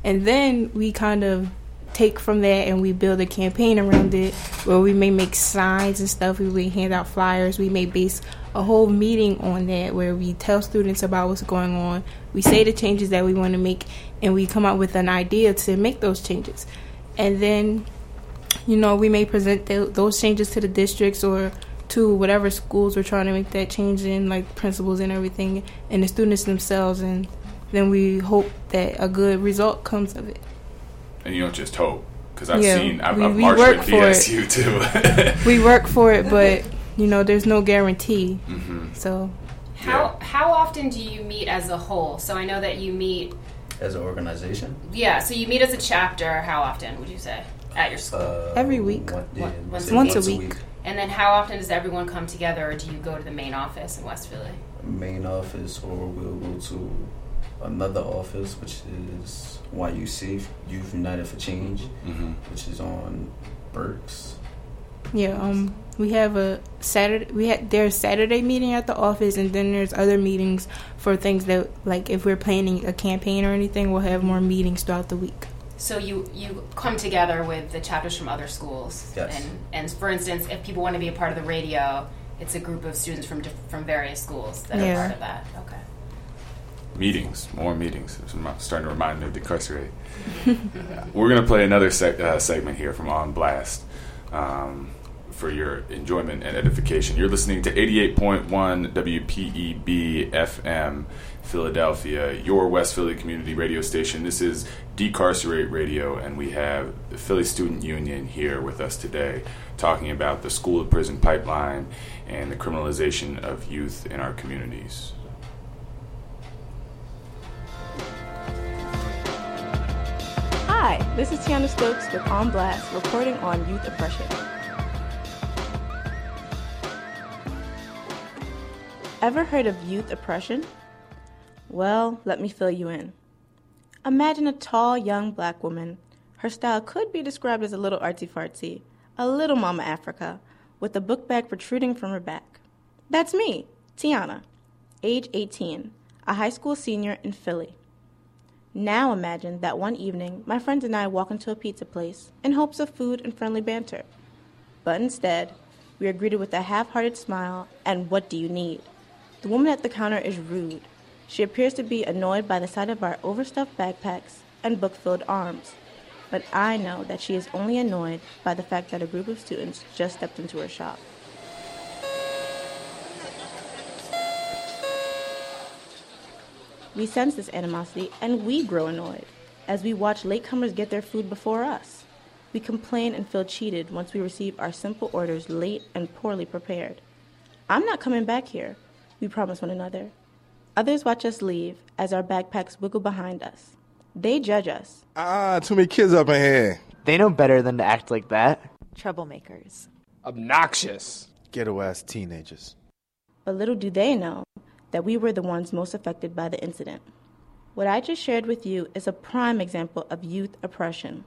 And then we kind of take from that and we build a campaign around it where we may make signs and stuff. We may hand out flyers. We may base a whole meeting on that where we tell students about what's going on. We say the changes that we want to make and we come up with an idea to make those changes. And then, you know, we may present th- those changes to the districts or to whatever schools we're trying to make that change in, like principals and everything, and the students themselves. And then we hope that a good result comes of it.
And you don't just hope, because I've yeah, seen I've, we, I've marched with PSU
too. we work for it, but you know, there's no guarantee. Mm-hmm. So,
how yeah. how often do you meet as a whole? So I know that you meet
as an organization.
Yeah, so you meet as a chapter. How often would you say at your school? Uh,
Every week. One,
yeah,
once, once, a week. week.
And then how often does everyone come together, or do you go to the main office in West Philly?
Main office, or we'll go to another office, which is YUC, Youth United for Change, mm-hmm. which is on Berks.
Yeah, um, we have a Saturday. We had there's Saturday meeting at the office, and then there's other meetings for things that, like, if we're planning a campaign or anything, we'll have more meetings throughout the week.
So you you come together with the chapters from other schools,
yes.
and and for instance, if people want to be a part of the radio, it's a group of students from from various schools that yeah. are part of that. Okay
meetings, more meetings. It's starting to remind me of Decarcerate. We're going to play another uh, segment here from On Blast um, for your enjoyment and edification. You're listening to 88.1 WPEB FM Philadelphia, your West Philly community radio station. This is Decarcerate Radio, and we have the Philly Student Union here with us today talking about the school to prison pipeline and the criminalization of youth in our communities.
Hi, this is Tiana Stokes with On Blast, reporting on youth oppression. Ever heard of youth oppression? Well, let me fill you in. Imagine a tall, young black woman. Her style could be described as a little artsy fartsy, a little Mama Africa, with a book bag protruding from her back. That's me, Tiana, age 18, a high school senior in Philly. Now imagine that one evening my friends and I walk into a pizza place in hopes of food and friendly banter. But instead, we are greeted with a half hearted smile and what do you need? The woman at the counter is rude. She appears to be annoyed by the sight of our overstuffed backpacks and book filled arms. But I know that she is only annoyed by the fact that a group of students just stepped into her shop. We sense this animosity and we grow annoyed as we watch latecomers get their food before us. We complain and feel cheated once we receive our simple orders late and poorly prepared. I'm not coming back here, we promise one another. Others watch us leave as our backpacks wiggle behind us. They judge us.
Ah, too many kids up in here.
They know better than to act like that.
Troublemakers.
Obnoxious.
Ghetto ass teenagers.
But little do they know that we were the ones most affected by the incident. What I just shared with you is a prime example of youth oppression,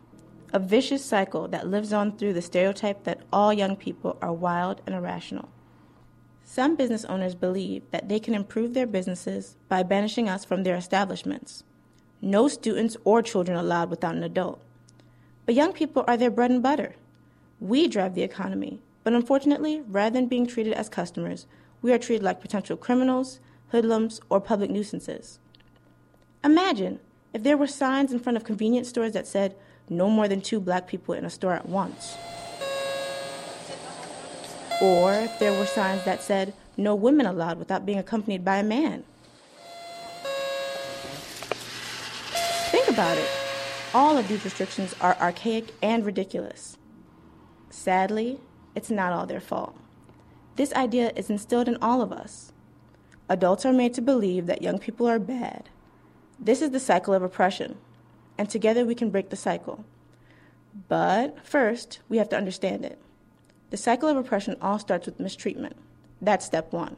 a vicious cycle that lives on through the stereotype that all young people are wild and irrational. Some business owners believe that they can improve their businesses by banishing us from their establishments. No students or children allowed without an adult. But young people are their bread and butter. We drive the economy, but unfortunately, rather than being treated as customers, we are treated like potential criminals, hoodlums, or public nuisances. Imagine if there were signs in front of convenience stores that said, no more than two black people in a store at once. Or if there were signs that said, no women allowed without being accompanied by a man. Think about it. All of these restrictions are archaic and ridiculous. Sadly, it's not all their fault. This idea is instilled in all of us. Adults are made to believe that young people are bad this is the cycle of oppression, and together we can break the cycle. But first, we have to understand it. The cycle of oppression all starts with mistreatment. That's step one.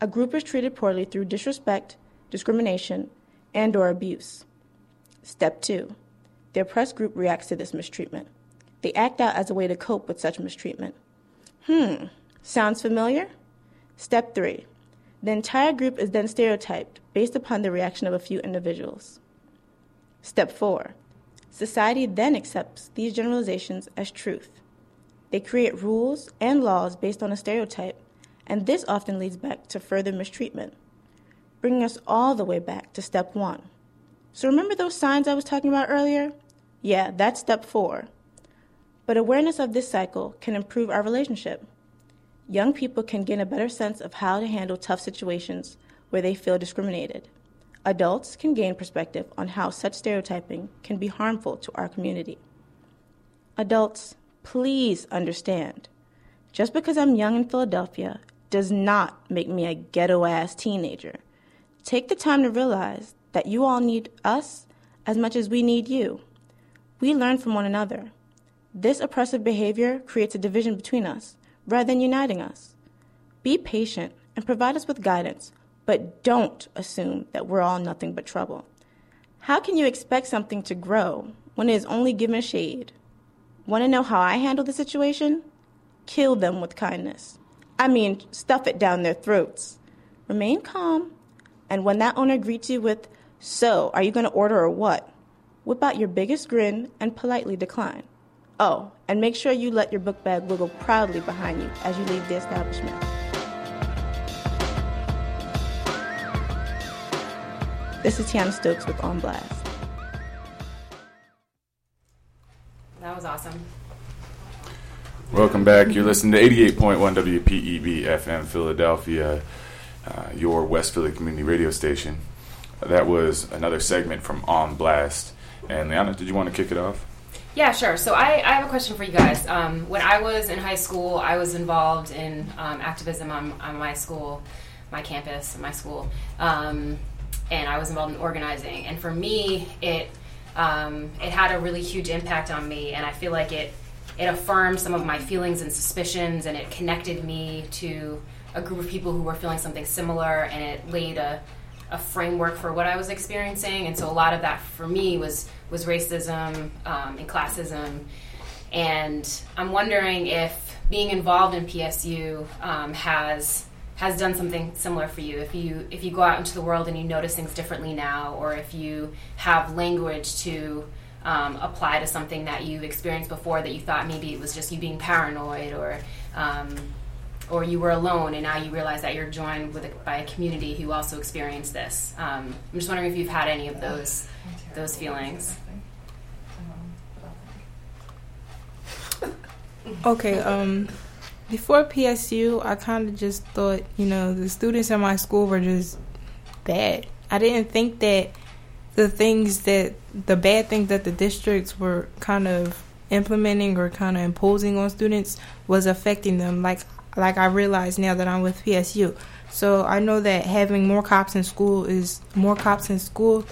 A group is treated poorly through disrespect, discrimination, and or abuse. Step two. The oppressed group reacts to this mistreatment. They act out as a way to cope with such mistreatment. Hmm, sounds familiar? Step three. The entire group is then stereotyped based upon the reaction of a few individuals. Step 4. Society then accepts these generalizations as truth. They create rules and laws based on a stereotype, and this often leads back to further mistreatment, bringing us all the way back to step 1. So remember those signs I was talking about earlier? Yeah, that's step 4. But awareness of this cycle can improve our relationship young people can gain a better sense of how to handle tough situations where they feel discriminated. Adults can gain perspective on how such stereotyping can be harmful to our community. Adults, please understand. Just because I'm young in Philadelphia does not make me a ghetto ass teenager. Take the time to realize that you all need us as much as we need you. We learn from one another. This oppressive behavior creates a division between us rather than uniting us. Be patient and provide us with guidance, but don't assume that we're all nothing but trouble. How can you expect something to grow when it is only given shade? Want to know how I handle the situation? Kill them with kindness. I mean, stuff it down their throats. Remain calm, and when that owner greets you with, So, are you going to order or what? Whip out your biggest grin and politely decline. Oh, and make sure you let your book bag wiggle proudly behind you as you leave the establishment. This is Tiana Stokes with On Blast.
That was awesome.
Welcome back. You're listening to 88.1 WPEB FM Philadelphia, uh, your West Philly community radio station. That was another segment from On Blast. And Liana, did you want to kick it off?
Yeah, sure. So I, I have a question for you guys. Um, when I was in high school, I was involved in um, activism on, on, my school, my campus, my school, um, and I was involved in organizing. And for me, it um, it had a really huge impact on me, and I feel like it it affirmed some of my feelings and suspicions, and it connected me to a group of people who were feeling something similar, and it laid a a framework for what I was experiencing, and so a lot of that for me was was racism um, and classism, and I'm wondering if being involved in PSU um, has has done something similar for you. If you if you go out into the world and you notice things differently now, or if you have language to um, apply to something that you experienced before that you thought maybe it was just you being paranoid or um, or you were alone and now you realize that you're joined with a, by a community who also experienced this. Um, I'm just wondering if you've had any of those those feelings.
Okay, um, before PSU, I kind of just thought, you know, the students in my school were just bad. I didn't think that the things that the bad things that the districts were kind of implementing or kind of imposing on students was affecting them like like I realize now that I'm with PSU. So I know that having more cops in school is more cops in school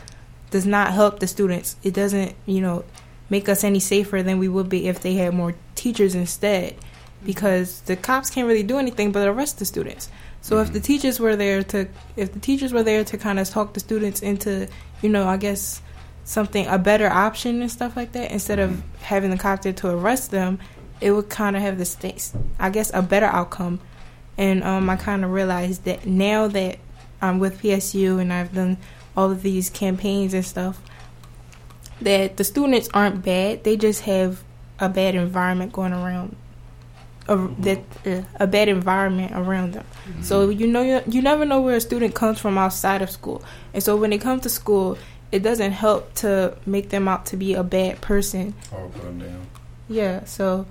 does not help the students. It doesn't, you know, make us any safer than we would be if they had more teachers instead mm-hmm. because the cops can't really do anything but arrest the students. So if the mm-hmm. teachers were there to if the teachers were there to kind of talk the students into, you know, I guess something a better option and stuff like that instead of mm-hmm. having the cops there to arrest them, it would kind of have the states, I guess, a better outcome. And um, I kind of realized that now that I'm with PSU and I've done all of these campaigns and stuff, that the students aren't bad. They just have a bad environment going around. A, that uh, a bad environment around them. So you know you, you never know where a student comes from outside of school, and so when they come to school, it doesn't help to make them out to be a bad person. Yeah, so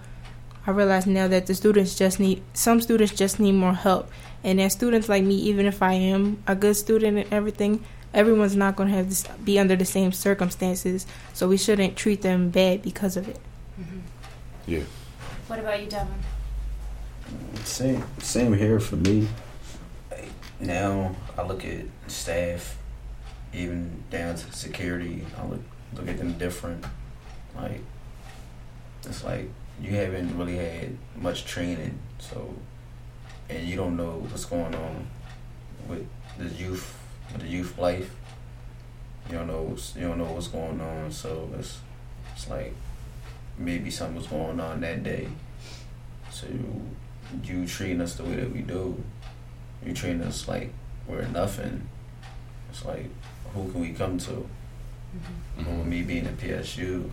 I realize now that the students just need some students just need more help, and as students like me, even if I am a good student and everything, everyone's not going to have this, be under the same circumstances. So we shouldn't treat them bad because of it. Mm-hmm.
Yeah.
What about you, Devin?
Same, same here for me. Like, now I look at staff, even down to security. I look look at them different. Like it's like you haven't really had much training, so and you don't know what's going on with the youth, the youth life. You don't know what's, you don't know what's going on, so it's it's like maybe something was going on that day. So you, you treating us the way that we do, you treating us like we're nothing. It's like who can we come to? Mm-hmm. But with me being at PSU,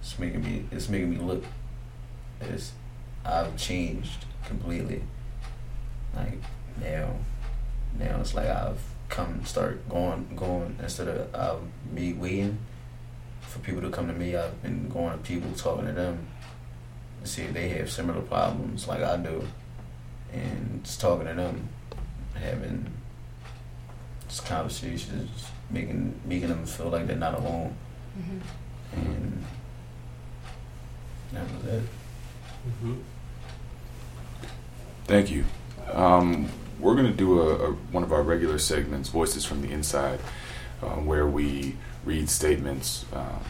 it's making me it's making me look as I've changed completely. Like now, now it's like I've come start going going instead of uh, me waiting for people to come to me. I've been going to people talking to them to see if they have similar problems like I do, and just talking to them, having just conversations, making making them feel like they're not alone, and that was it.
Thank you. Um, we're going to do a, a, one of our regular segments, Voices from the Inside, um, where we read statements um,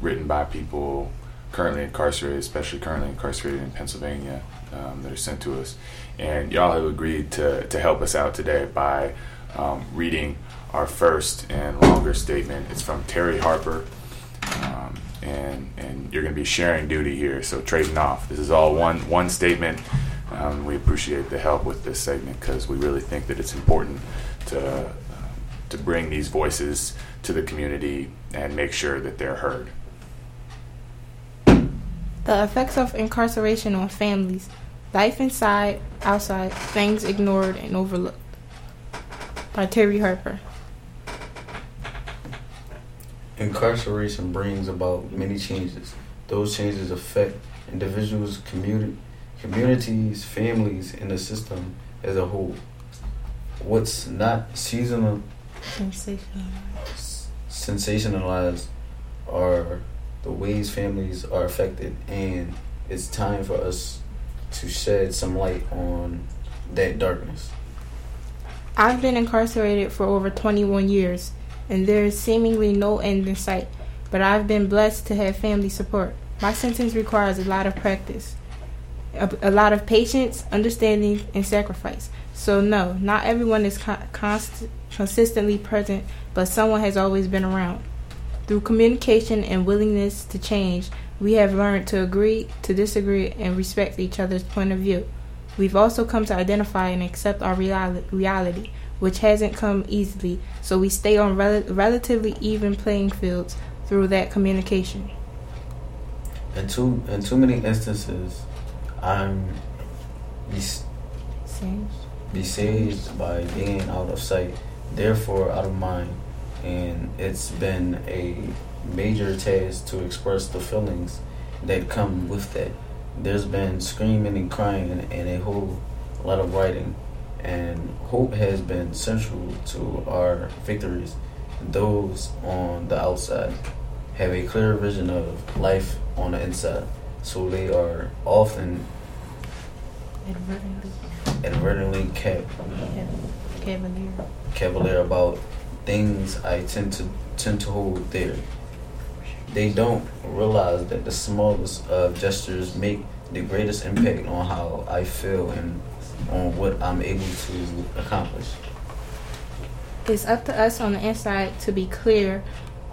written by people currently incarcerated, especially currently incarcerated in Pennsylvania, um, that are sent to us. And y'all have agreed to, to help us out today by um, reading our first and longer statement. It's from Terry Harper. Um, and, and you're going to be sharing duty here, so trading off. This is all one one statement. Um, we appreciate the help with this segment because we really think that it's important to um, to bring these voices to the community and make sure that they're heard.
The effects of incarceration on families. Life inside, outside, things ignored and overlooked. By Terry Harper.
Incarceration brings about many changes. Those changes affect individuals, community, communities, families, and the system as a whole. What's not seasonal, sensationalized are the ways families are affected, and it's time for us to shed some light on that darkness.
I've been incarcerated for over 21 years, and there is seemingly no end in sight, but I've been blessed to have family support. My sentence requires a lot of practice, a, a lot of patience, understanding, and sacrifice. So, no, not everyone is con- const- consistently present, but someone has always been around. Through communication and willingness to change, we have learned to agree, to disagree, and respect each other's point of view. We've also come to identify and accept our reali- reality, which hasn't come easily, so we stay on rel- relatively even playing fields through that communication.
In too in too many instances, I'm res- besieged by being out of sight, therefore out of mind, and it's been a major task to express the feelings that come with that. There's been screaming and crying and, and a whole lot of writing, and hope has been central to our victories. Those on the outside have a clear vision of life on the inside, so they are often
Inadvertently.
inadvertently cap-
Cavalier.
cavalier about things I tend to tend to hold dear. They don't realize that the smallest of gestures make the greatest impact on how I feel and on what I'm able to accomplish.
It's up to us on the inside to be clear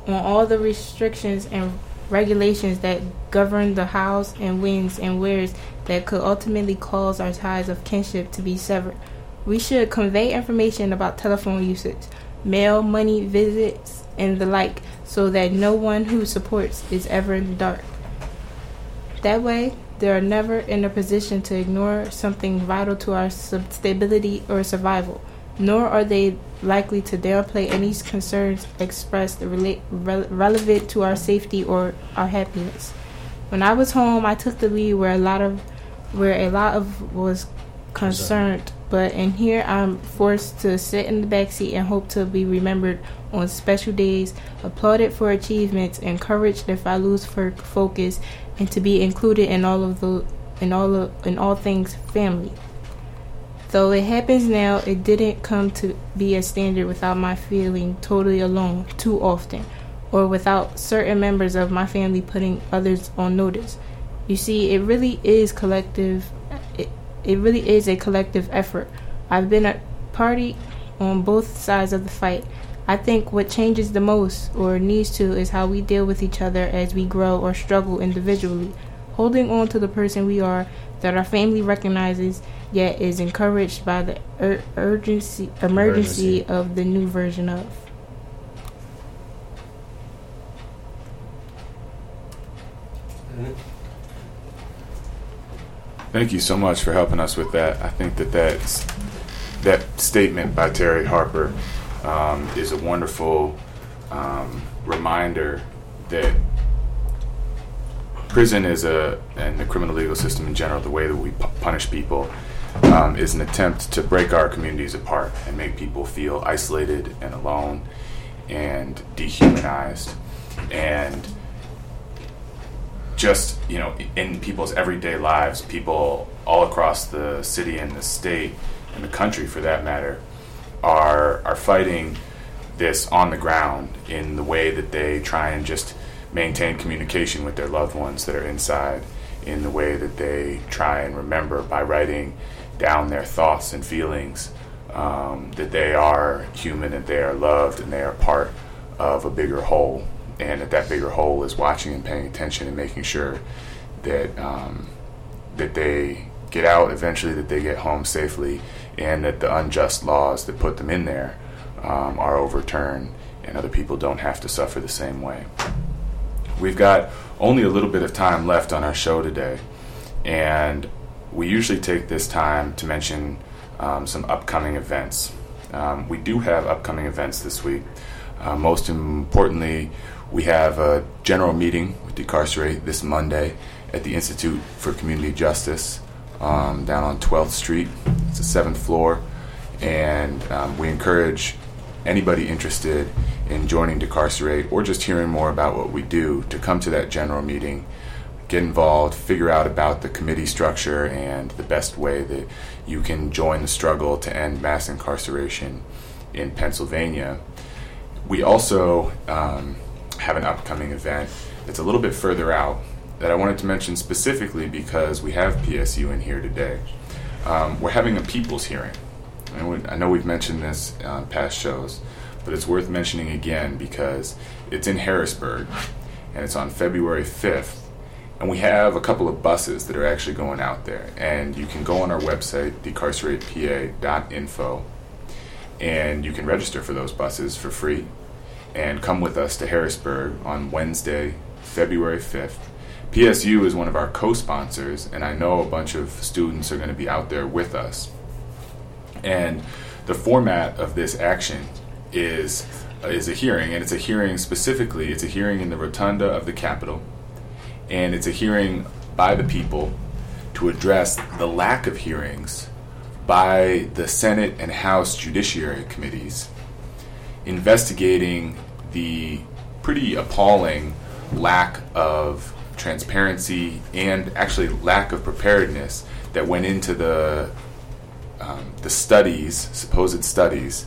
on all the restrictions and regulations that govern the hows and whens and wheres that could ultimately cause our ties of kinship to be severed. We should convey information about telephone usage, mail, money, visits, and the like so that no one who supports is ever in the dark. That way, they are never in a position to ignore something vital to our stability or survival, nor are they likely to downplay any concerns expressed rela- rel- relevant to our safety or our happiness. When I was home, I took the lead where a lot of where a lot of was concerned, but in here I'm forced to sit in the back seat and hope to be remembered on special days, applauded for achievements, encouraged if I lose for focus, and to be included in all of the in all of in all things family. Though it happens now, it didn't come to be a standard without my feeling totally alone too often, or without certain members of my family putting others on notice. You see, it really is collective. It, it really is a collective effort. I've been a party on both sides of the fight. I think what changes the most, or needs to, is how we deal with each other as we grow or struggle individually, holding on to the person we are that our family recognizes, yet is encouraged by the ur- urgency, emergency
Emergency.
of the new version of.
Thank you so much for helping us with that. I think that that's, that statement by Terry Harper um, is a wonderful um, reminder that prison is a, and the criminal legal system in general, the way that we pu- punish people, um, is an attempt to break our communities apart and make people feel isolated and alone and dehumanized. And just you know in people's everyday lives people all across the city and the state and the country for that matter are are fighting this on the ground in the way that they try and just maintain communication with their loved ones that are inside in the way that they try and remember by writing down their thoughts and feelings um, that they are human that they are loved and they are part of a bigger whole and that that bigger whole is watching and paying attention and making sure that um, that they get out eventually, that they get home safely, and that the unjust laws that put them in there um, are overturned, and other people don't have to suffer the same way. We've got only a little bit of time left on our show today, and we usually take this time to mention um, some upcoming events. Um, we do have upcoming events this week. Uh, most importantly, we have a general meeting with Decarcerate this Monday at the Institute for Community Justice um, down on 12th Street. It's the seventh floor, and um, we encourage anybody interested in joining Decarcerate or just hearing more about what we do to come to that general meeting, get involved, figure out about the committee structure and the best way that you can join the struggle to end mass incarceration in Pennsylvania. We also um, have an upcoming event that's a little bit further out that I wanted to mention specifically because we have PSU in here today. Um, we're having a people's hearing. And we, I know we've mentioned this on past shows, but it's worth mentioning again because it's in Harrisburg and it's on February 5th. And we have a couple of buses that are actually going out there. And you can go on our website, decarceratepA.info, and you can register for those buses for free and come with us to Harrisburg on Wednesday, February 5th. PSU is one of our co sponsors, and I know a bunch of students are going to be out there with us. And the format of this action is is a hearing, and it's a hearing specifically. It's a hearing in the rotunda of the Capitol, and it's a hearing by the people to address the lack of hearings by the Senate and House Judiciary Committees investigating the pretty appalling lack of transparency and actually lack of preparedness that went into the um, the studies, supposed studies,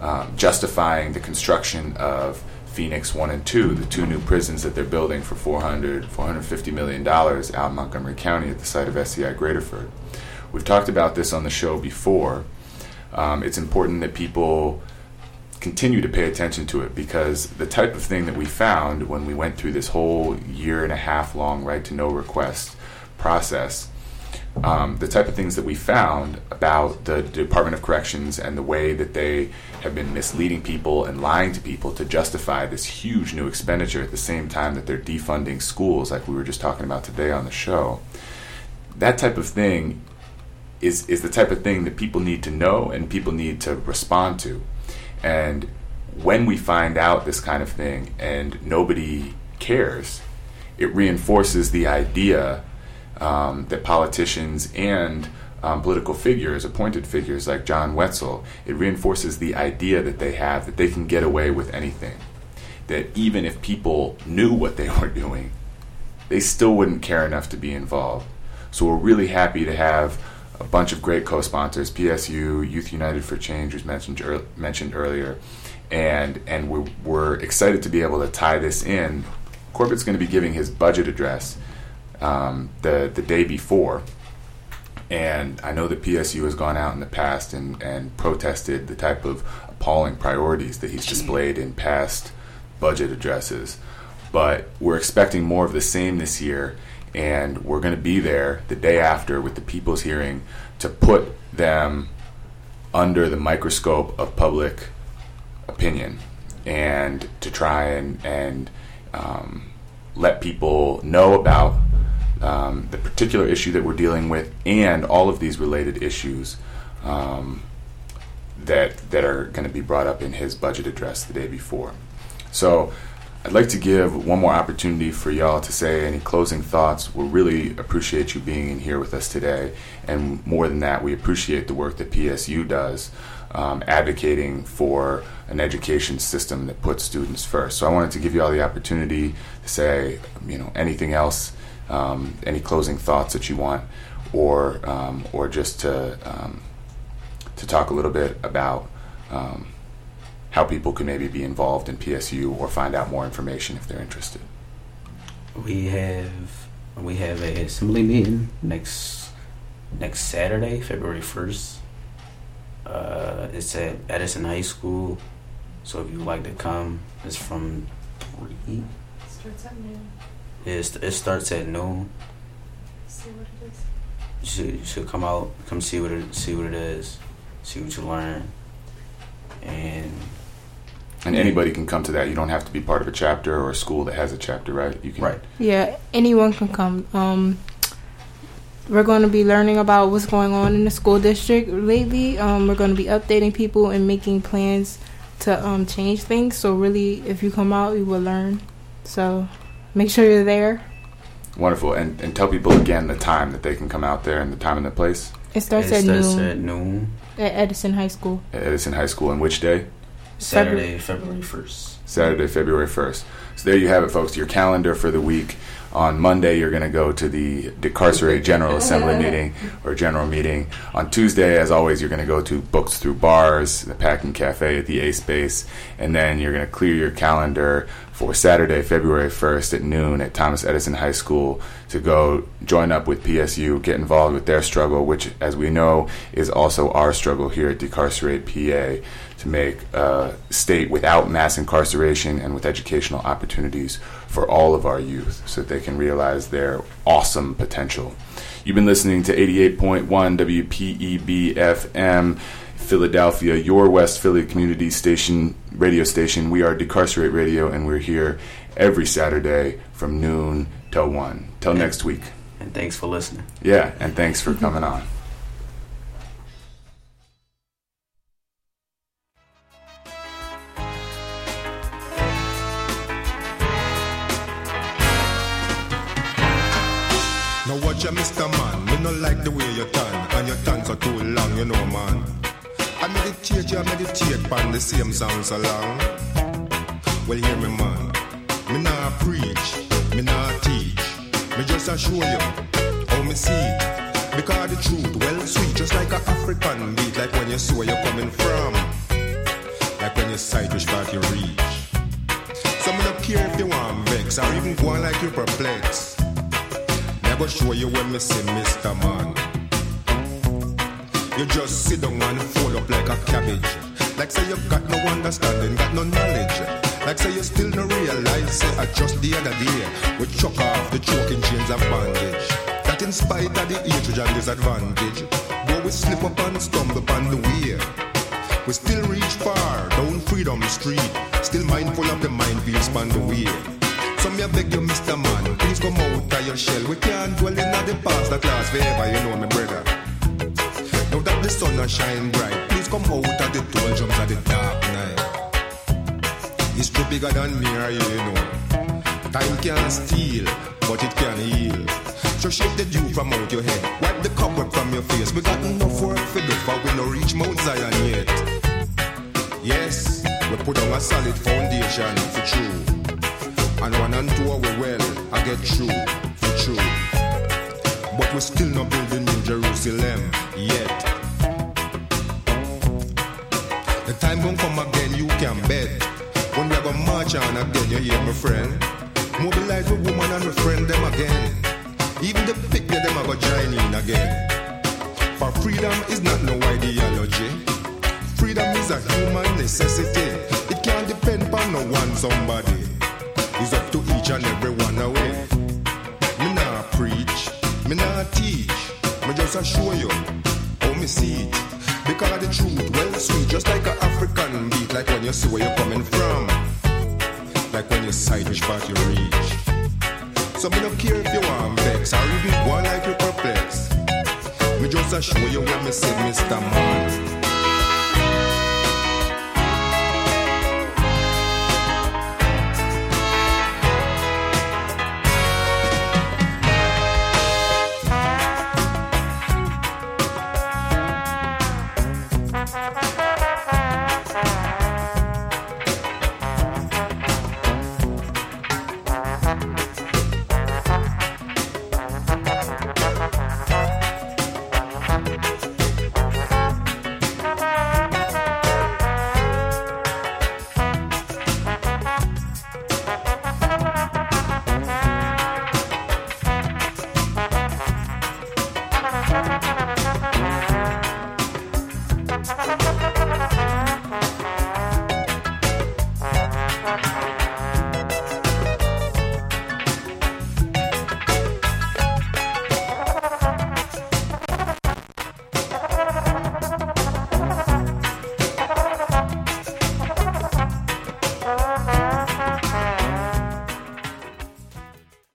um, justifying the construction of Phoenix 1 and 2, the two new prisons that they're building for 400, 450 million dollars out in Montgomery County at the site of SCI Graterford. We've talked about this on the show before. Um, it's important that people continue to pay attention to it because the type of thing that we found when we went through this whole year and a half long right to know request process um, the type of things that we found about the Department of Corrections and the way that they have been misleading people and lying to people to justify this huge new expenditure at the same time that they're defunding schools, like we were just talking about today on the show. That type of thing is is the type of thing that people need to know and people need to respond to. And when we find out this kind of thing and nobody cares, it reinforces the idea um, that politicians and um, political figures, appointed figures like John Wetzel, it reinforces the idea that they have that they can get away with anything. That even if people knew what they were doing, they still wouldn't care enough to be involved. So we're really happy to have a bunch of great co-sponsors: PSU, Youth United for Change, was mentioned er- mentioned earlier, and and we're, we're excited to be able to tie this in. Corbett's going to be giving his budget address um, the the day before, and I know the PSU has gone out in the past and and protested the type of appalling priorities that he's displayed in past budget addresses. But we're expecting more of the same this year, and we're going to be there the day after with the people's hearing to put them under the microscope of public opinion and to try and and um, let people know about um, the particular issue that we're dealing with and all of these related issues um, that that are going to be brought up in his budget address the day before. So I'd like to give one more opportunity for y'all to say any closing thoughts. We really appreciate you being in here with us today. And more than that, we appreciate the work that PSU does um, advocating for an education system that puts students first. So I wanted to give you all the opportunity to say, you know, anything else, um, any closing thoughts that you want, or um, or just to um, to talk a little bit about um, how people can maybe be involved in PSU or find out more information if they're interested.
We have we have a assembly meeting next next Saturday, February first. Uh, it's at Edison High School, so if you'd like to come, it's from three.
Starts at noon.
It, it starts at noon.
See what it is.
You should, you should come out, come see what it see what it is, see what you learn, and
And anybody can come to that. You don't have to be part of a chapter or a school that has a chapter, right? You can.
Right.
Yeah, anyone can come. Um, we're going to be learning about what's going on in the school district lately. Um, we're going to be updating people and making plans to um, change things. So really, if you come out, you will learn. So make sure you're there.
Wonderful. And and tell people again the time that they can come out there and the time and the place
It starts
it
at
starts
noon
at noon.
at Edison High School.
at Edison High School. And which day?
Saturday, February first.
Saturday, February 1st. So there you have it, folks. Your calendar for the week. On Monday, you're going to go to the Decarcerate General Assembly meeting or general meeting. On Tuesday, as always, you're going to go to Books Through Bars, the Packing Cafe at the A Space. And then you're going to clear your calendar for Saturday, February 1st at noon at Thomas Edison High School to go join up with PSU, get involved with their struggle, which, as we know, is also our struggle here at Decarcerate PA to make a state without mass incarceration and with educational opportunities for all of our youth so that they can realize their awesome potential. You've been listening to 88.1 WPEB FM. Philadelphia, your West Philly community station, radio station. We are Decarcerate Radio, and we're here every Saturday from noon till 1. Till next week.
And thanks for listening.
Yeah, and thanks for coming on.
Mr. Man. Me no like the way you turn, and your turn so too long, you know, man. I meditate, you meditate on the same song so long. Well, hear me, man. Me nah preach, me nah teach. Me just a show you how me see. Because the truth, well sweet, just like a African beat, like when you see where you're coming from, like when you sight which part you reach. So me don't care if you want vex or even go on like you Never show you when me say Mr. Man. You just sit down and fold up like a cabbage. Like say you got no understanding, got no knowledge. Like say you still no realize, say I just the other day we chuck off the choking chains of bondage. That in spite of the age and disadvantage, though we slip up and stumble upon the way. We still reach far down Freedom Street, still mindful of the minefields span the way. So me I beg you, Mr. Man, please come out of your shell. We can't dwell in the past that last forever, you know my brother. Now that the sun a shine bright, please come out of the toll jumps of the dark night. History bigger than me you know. Time can steal, but it can heal. So shake the dew from out your head, wipe the cobweb from your face. We got enough work for do, but we no reach Mount Zion yet. Yes, we put on a solid foundation for true. And one and two we well, I get through, for true. But we still not building New Jerusalem yet. The time won't come again, you can bet. When we go march on again, you hear my friend. Mobilize the woman and my friend them again. Even the picnic them a go join in again. For freedom is not no ideology. Freedom is a human necessity. It can't depend on no one somebody. It's up to each and every one away. Me nah preach, me nah teach. Me just a show you how me see it. Because the truth, well sweet, just like a African beat, like when you see where you're coming from, like when you sight which part you reach. So me don't care if you want vex or even one like you perplex. Me just a show you what me say, Mr. Man.